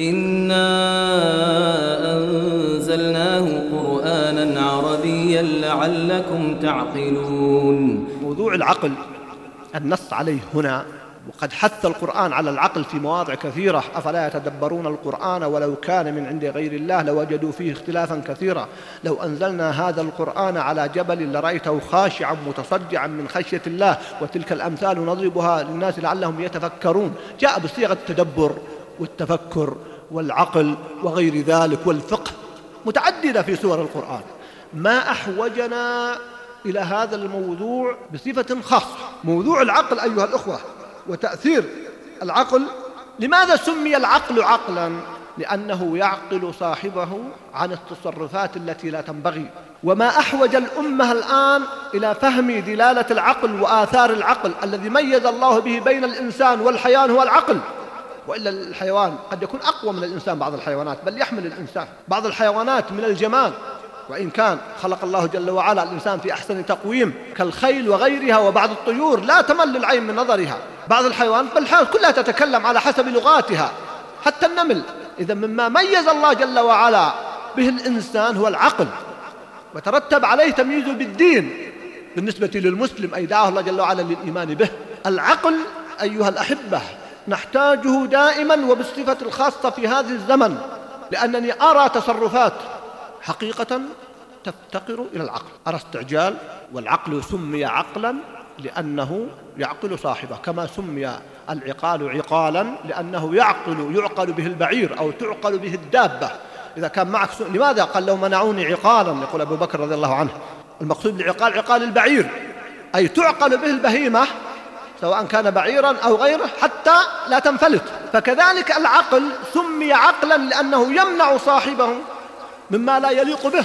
إنا أنزلناه قرآنا عربيا لعلكم تعقلون موضوع العقل النص عليه هنا وقد حث القرآن على العقل في مواضع كثيرة. أفلا يتدبرون القرآن ولو كان من عند غير الله؟ لوجدوا فيه اختلافا كثيرا. لو أنزلنا هذا القرآن على جبل لرأيته خاشعا متصدعا من خشية الله وتلك الأمثال نضربها للناس لعلهم يتفكرون. جاء بصيغة التدبر. والتفكر والعقل وغير ذلك والفقه متعددة في سور القرآن. ما أحوجنا إلى هذا الموضوع بصفة خاصة موضوع العقل أيها الأخوة وتأثير العقل. لماذا سمي العقل عقلا؟ لأنه يعقل صاحبه عن التصرفات التي لا تنبغي. وما أحوج الأمة الآن إلى فهم دلالة العقل وآثار العقل الذي ميز الله به بين الإنسان والحيوان هو العقل. وإلا الحيوان قد يكون أقوى من الإنسان بعض الحيوانات بل يحمل الإنسان. بعض الحيوانات من الجمال. وإن كان خلق الله جل وعلا الإنسان في أحسن تقويم كالخيل وغيرها وبعض الطيور لا تمل العين من نظرها. بعض الحيوانات بل كلها تتكلم على حسب لغاتها. حتى النمل إذا مما ميز الله جل وعلا به الإنسان هو العقل. وترتب عليه تمييزه بالدين. بالنسبة للمسلم أي دعاه الله جل وعلا للإيمان به العقل أيها الأحبة نحتاجه دائما وبالصفة الخاصة في هذا الزمن لأنني أرى تصرفات حقيقة تفتقر إلى العقل. أرى استعجال والعقل سمي عقلا لأنه يعقل صاحبه كما سمي العقال عقالا لأنه يعقل يعقل به البعير أو تعقل به الدابة. إذا كان معك سؤال لماذا قال لو منعوني عقالا؟ يقول أبو بكر رضي الله عنه. المقصود بالعقال عقال البعير. أي تعقل به البهيمة سواء كان بعيرا أو غيره حتى لا تنفلت. فكذلك العقل سمي عقلا لأنه يمنع صاحبه مما لا يليق به.